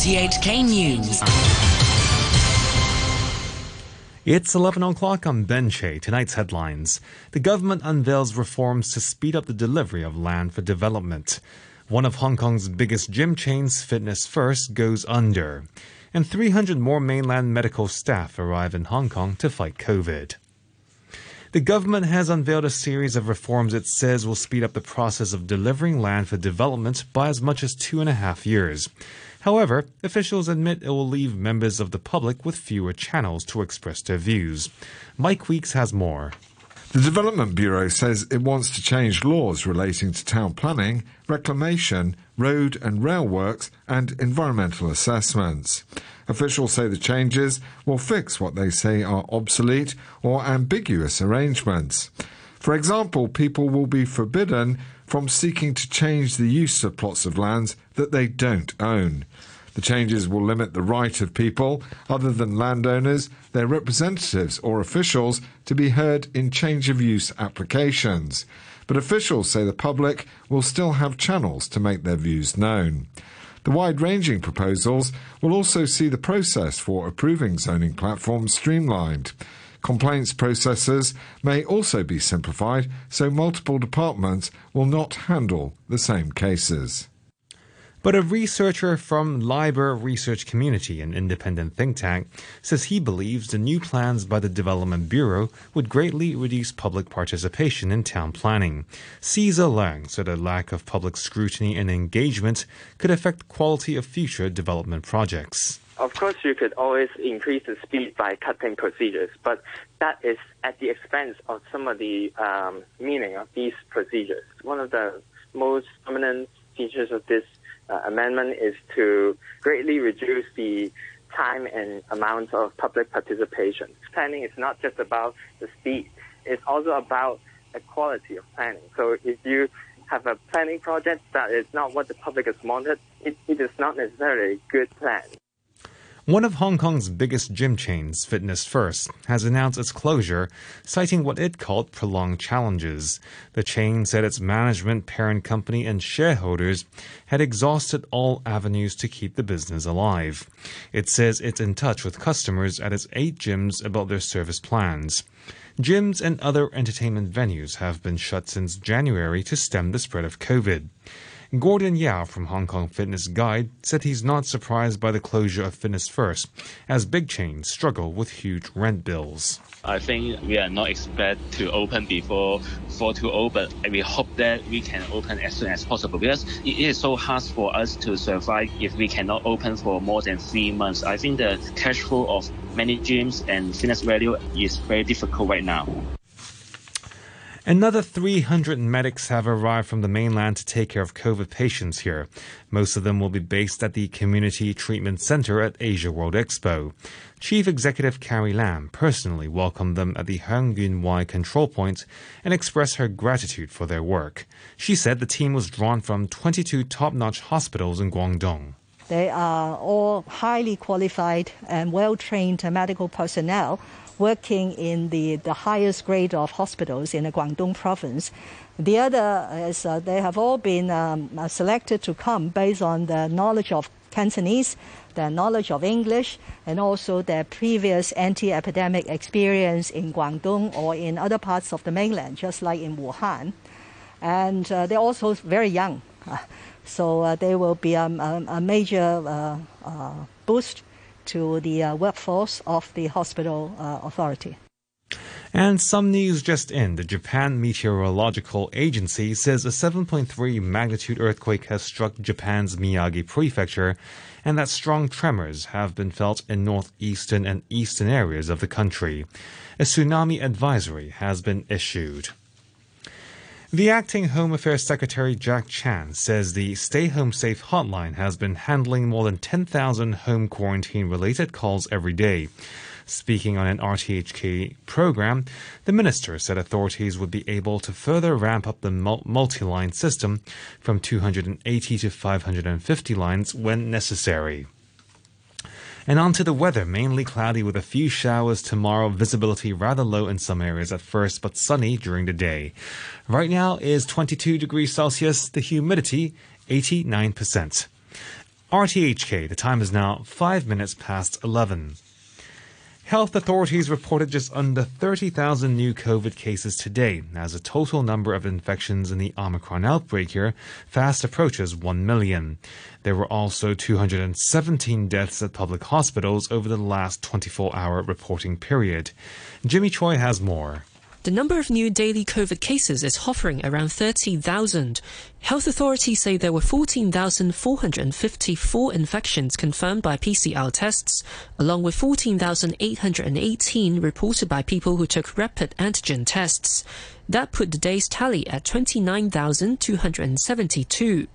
RTHK News. It's 11 o'clock on Benche. Tonight's headlines. The government unveils reforms to speed up the delivery of land for development. One of Hong Kong's biggest gym chains, Fitness First, goes under. And 300 more mainland medical staff arrive in Hong Kong to fight COVID. The government has unveiled a series of reforms it says will speed up the process of delivering land for development by as much as two and a half years. However, officials admit it will leave members of the public with fewer channels to express their views. Mike Weeks has more. The Development Bureau says it wants to change laws relating to town planning, reclamation, road and rail works, and environmental assessments. Officials say the changes will fix what they say are obsolete or ambiguous arrangements. For example, people will be forbidden from seeking to change the use of plots of lands that they don't own. The changes will limit the right of people, other than landowners, their representatives, or officials, to be heard in change of use applications. But officials say the public will still have channels to make their views known. The wide ranging proposals will also see the process for approving zoning platforms streamlined. Complaints processes may also be simplified so multiple departments will not handle the same cases. But a researcher from LIBER Research Community, an independent think tank, says he believes the new plans by the Development Bureau would greatly reduce public participation in town planning. Caesar Lang said a lack of public scrutiny and engagement could affect quality of future development projects. Of course, you could always increase the speed by cutting procedures, but that is at the expense of some of the um, meaning of these procedures. One of the most prominent features of this uh, amendment is to greatly reduce the time and amount of public participation. Planning is not just about the speed, it's also about the quality of planning. So if you have a planning project that is not what the public has wanted, it, it is not necessarily a good plan. One of Hong Kong's biggest gym chains, Fitness First, has announced its closure, citing what it called prolonged challenges. The chain said its management, parent company, and shareholders had exhausted all avenues to keep the business alive. It says it's in touch with customers at its eight gyms about their service plans. Gyms and other entertainment venues have been shut since January to stem the spread of COVID. Gordon Yao from Hong Kong Fitness Guide said he's not surprised by the closure of Fitness First, as big chains struggle with huge rent bills. I think we are not expect to open before 420, but we hope that we can open as soon as possible because it is so hard for us to survive if we cannot open for more than three months. I think the cash flow of many gyms and fitness value is very difficult right now. Another 300 medics have arrived from the mainland to take care of COVID patients here. Most of them will be based at the Community Treatment Center at Asia World Expo. Chief Executive Carrie Lam personally welcomed them at the Heung Yuen Wai control point and expressed her gratitude for their work. She said the team was drawn from 22 top-notch hospitals in Guangdong. They are all highly qualified and well-trained medical personnel working in the, the highest grade of hospitals in the Guangdong province. The other is uh, they have all been um, uh, selected to come based on their knowledge of Cantonese, their knowledge of English, and also their previous anti epidemic experience in Guangdong or in other parts of the mainland, just like in Wuhan. And uh, they're also very young. so uh, they will be um, a, a major uh, uh, boost to the uh, workforce of the hospital uh, authority. And some news just in. The Japan Meteorological Agency says a 7.3 magnitude earthquake has struck Japan's Miyagi prefecture and that strong tremors have been felt in northeastern and eastern areas of the country. A tsunami advisory has been issued. The acting Home Affairs Secretary Jack Chan says the Stay Home Safe hotline has been handling more than 10,000 home quarantine related calls every day. Speaking on an RTHK program, the minister said authorities would be able to further ramp up the multi line system from 280 to 550 lines when necessary. And on to the weather. Mainly cloudy with a few showers tomorrow. Visibility rather low in some areas at first, but sunny during the day. Right now is 22 degrees Celsius. The humidity 89%. RTHK, the time is now 5 minutes past 11. Health authorities reported just under 30,000 new COVID cases today, as the total number of infections in the Omicron outbreak here fast approaches 1 million. There were also 217 deaths at public hospitals over the last 24 hour reporting period. Jimmy Choi has more. The number of new daily COVID cases is hovering around 30,000. Health authorities say there were 14,454 infections confirmed by PCR tests, along with 14,818 reported by people who took rapid antigen tests. That put the day's tally at 29,272.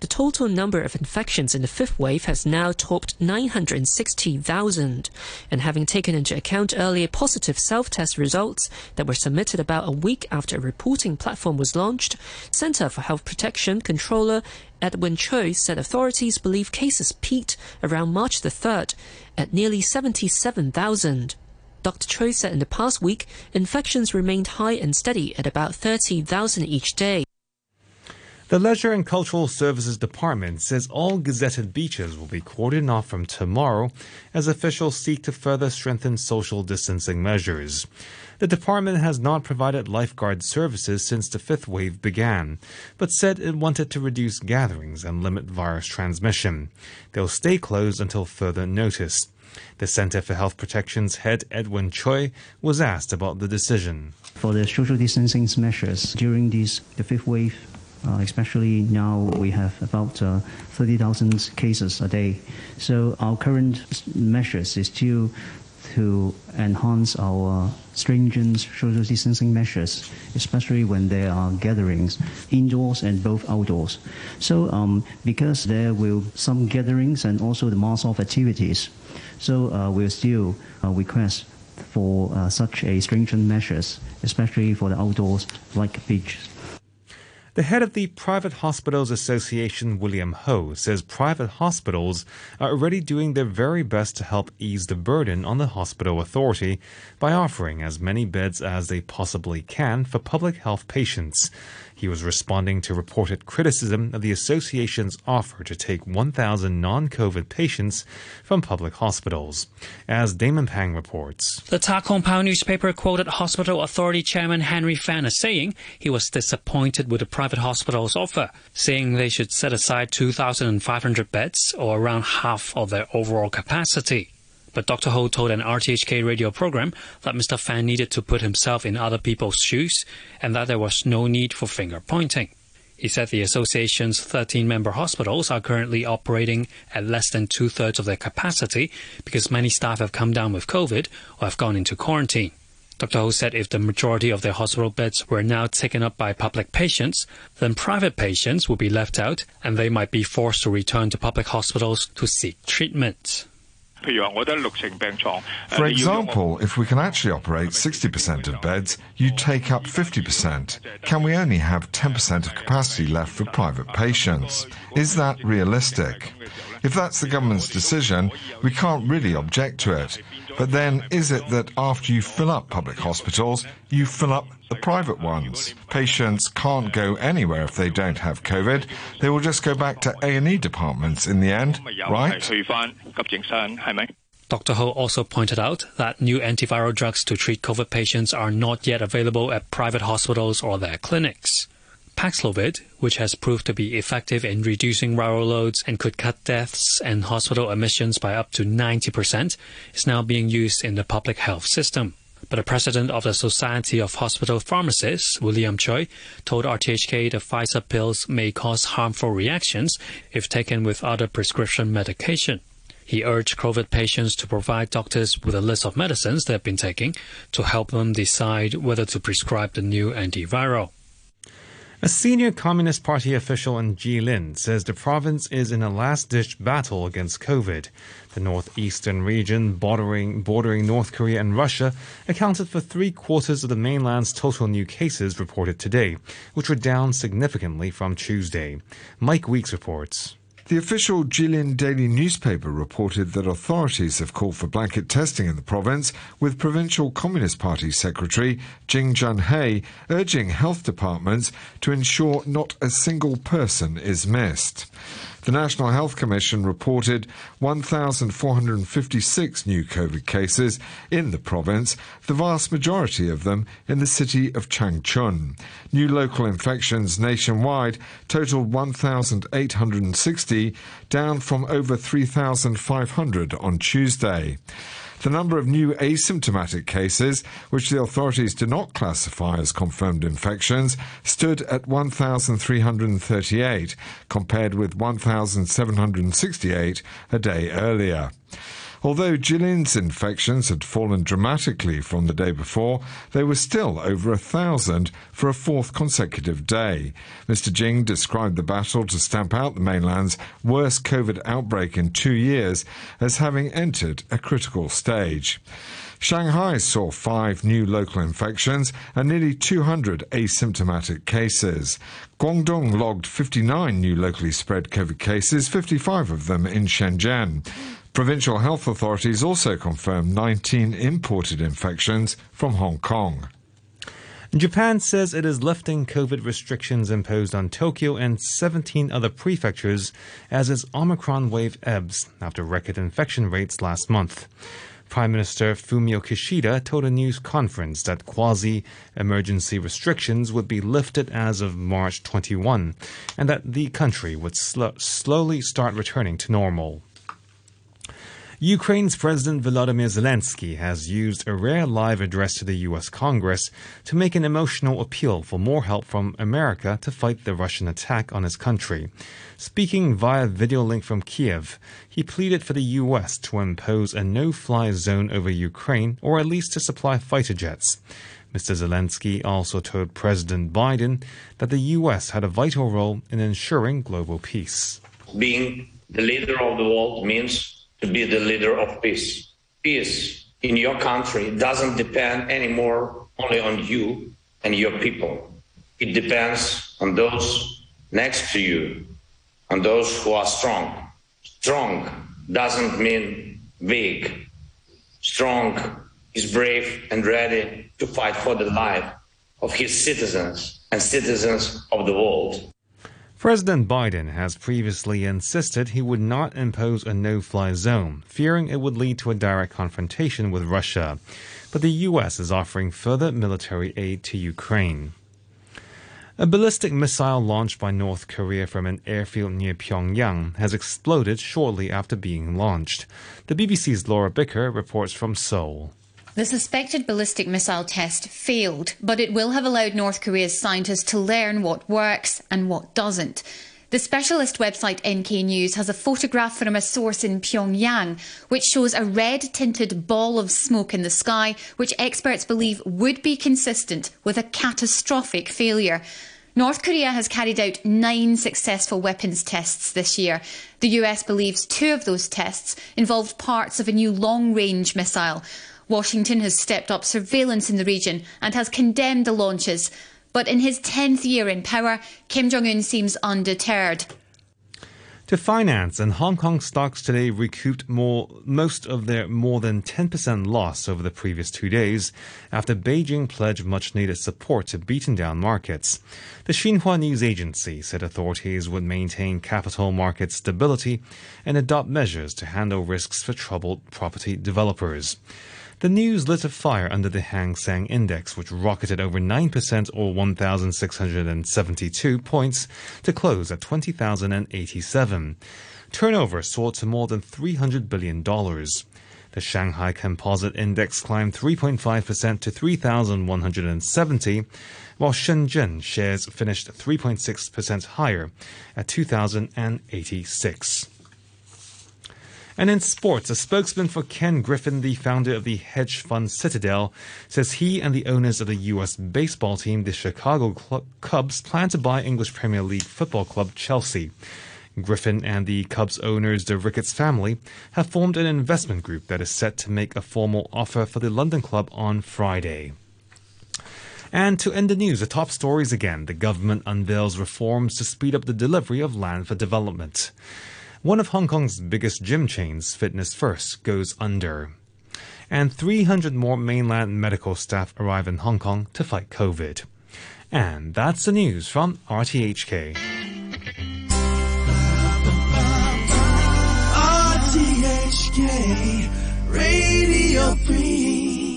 The total number of infections in the fifth wave has now topped 960,000. And having taken into account earlier positive self-test results that were submitted about a week after a reporting platform was launched, Center for Health Protection Controller Edwin Tsui said authorities believe cases peaked around March the 3rd at nearly 77,000. Dr. Tsui said in the past week, infections remained high and steady at about 30,000 each day. The Leisure and Cultural Services Department says all gazetted beaches will be cordoned off from tomorrow as officials seek to further strengthen social distancing measures. The department has not provided lifeguard services since the fifth wave began, but said it wanted to reduce gatherings and limit virus transmission. They'll stay closed until further notice. The Center for Health Protection's head, Edwin Tsui, was asked about the decision. For the social distancing measures during this the fifth wave, uh, especially now we have about uh, 30,000 cases a day. So our current measures is to to enhance our stringent social distancing measures, especially when there are gatherings indoors and both outdoors. So um, because there will some gatherings and also the mass of activities, so uh, we'll still uh, request for uh, such a stringent measures, especially for the outdoors like beaches. The head of the Private Hospitals Association, William Ho, says private hospitals are already doing their very best to help ease the burden on the hospital authority by offering as many beds as they possibly can for public health patients. He was responding to reported criticism of the association's offer to take 1,000 non COVID patients from public hospitals. As Damon Pang reports. The Ta Pao newspaper quoted Hospital Authority Chairman Henry Fan as saying he was disappointed with the private hospital's offer, saying they should set aside 2,500 beds, or around half of their overall capacity. But Dr. Ho told an RTHK radio program that Mr. Fan needed to put himself in other people's shoes and that there was no need for finger pointing. He said the association's 13 member hospitals are currently operating at less than two thirds of their capacity because many staff have come down with COVID or have gone into quarantine. Dr. Ho said if the majority of their hospital beds were now taken up by public patients, then private patients would be left out and they might be forced to return to public hospitals to seek treatment. For example, if we can actually operate 60% of beds, you take up 50%. Can we only have 10% of capacity left for private patients? Is that realistic? If that's the government's decision, we can't really object to it. But then, is it that after you fill up public hospitals, you fill up the private ones? Patients can't go anywhere if they don't have COVID. They will just go back to A&E departments in the end, right? Dr. Ho also pointed out that new antiviral drugs to treat COVID patients are not yet available at private hospitals or their clinics. Paxlovid, which has proved to be effective in reducing viral loads and could cut deaths and hospital admissions by up to 90%, is now being used in the public health system. But the president of the Society of Hospital Pharmacists, William Chui, told RTHK the Pfizer pills may cause harmful reactions if taken with other prescription medication. He urged COVID patients to provide doctors with a list of medicines they've been taking to help them decide whether to prescribe the new antiviral. A senior Communist Party official in Jilin says the province is in a last-ditch battle against COVID. The northeastern region, bordering, bordering North Korea and Russia, accounted for three quarters of the mainland's total new cases reported today, which were down significantly from Tuesday. Mike Weeks reports. The official Jilin Daily newspaper reported that authorities have called for blanket testing in the province, with Provincial Communist Party Secretary Jing Jun-hai urging health departments to ensure not a single person is missed. The National Health Commission reported 1,456 new COVID cases in the province, the vast majority of them in the city of Changchun. New local infections nationwide totaled 1,860, down from over 3,500 on Tuesday. The number of new asymptomatic cases, which the authorities do not classify as confirmed infections, stood at 1,338, compared with 1,768 a day earlier. Although Jilin's infections had fallen dramatically from the day before, they were still over a thousand for a fourth consecutive day. Mr. Jing described the battle to stamp out the mainland's worst COVID outbreak in two years as having entered a critical stage. Shanghai saw five new local infections and nearly 200 asymptomatic cases. Guangdong logged 59 new locally spread COVID cases, 55 of them in Shenzhen. Provincial health authorities also confirmed 19 imported infections from Hong Kong. Japan says it is lifting COVID restrictions imposed on Tokyo and 17 other prefectures as its Omicron wave ebbs after record infection rates last month. Prime Minister Fumio Kishida told a news conference that quasi emergency restrictions would be lifted as of March 21 and that the country would sl- slowly start returning to normal. Ukraine's President Volodymyr Zelensky has used a rare live address to the U.S. Congress to make an emotional appeal for more help from America to fight the Russian attack on his country. Speaking via video link from Kiev, he pleaded for the U.S. to impose a no fly zone over Ukraine or at least to supply fighter jets. Mr. Zelensky also told President Biden that the U.S. had a vital role in ensuring global peace. Being the leader of the world means to be the leader of peace. Peace in your country doesn't depend anymore only on you and your people. It depends on those next to you, on those who are strong. Strong doesn't mean weak. Strong is brave and ready to fight for the life of his citizens and citizens of the world. President Biden has previously insisted he would not impose a no fly zone, fearing it would lead to a direct confrontation with Russia. But the U.S. is offering further military aid to Ukraine. A ballistic missile launched by North Korea from an airfield near Pyongyang has exploded shortly after being launched. The BBC's Laura Bicker reports from Seoul. The suspected ballistic missile test failed, but it will have allowed North Korea's scientists to learn what works and what doesn't. The specialist website NK News has a photograph from a source in Pyongyang which shows a red tinted ball of smoke in the sky, which experts believe would be consistent with a catastrophic failure. North Korea has carried out nine successful weapons tests this year. The US believes two of those tests involved parts of a new long range missile. Washington has stepped up surveillance in the region and has condemned the launches. But in his 10th year in power, Kim Jong un seems undeterred. To finance, and Hong Kong stocks today recouped more, most of their more than 10% loss over the previous two days after Beijing pledged much needed support to beaten down markets. The Xinhua news agency said authorities would maintain capital market stability and adopt measures to handle risks for troubled property developers. The news lit a fire under the Hang Seng Index, which rocketed over 9% or 1,672 points to close at 20,087. Turnover soared to more than $300 billion. The Shanghai Composite Index climbed 3.5% to 3,170, while Shenzhen shares finished 3.6% higher at 2,086. And in sports, a spokesman for Ken Griffin, the founder of the hedge fund Citadel, says he and the owners of the U.S. baseball team, the Chicago Cubs, plan to buy English Premier League football club Chelsea. Griffin and the Cubs owners, the Ricketts family, have formed an investment group that is set to make a formal offer for the London club on Friday. And to end the news, the top stories again. The government unveils reforms to speed up the delivery of land for development one of Hong Kong's biggest gym chains, Fitness First, goes under. And 300 more mainland medical staff arrive in Hong Kong to fight COVID. And that's the news from RTHK. RTHK Radio Three.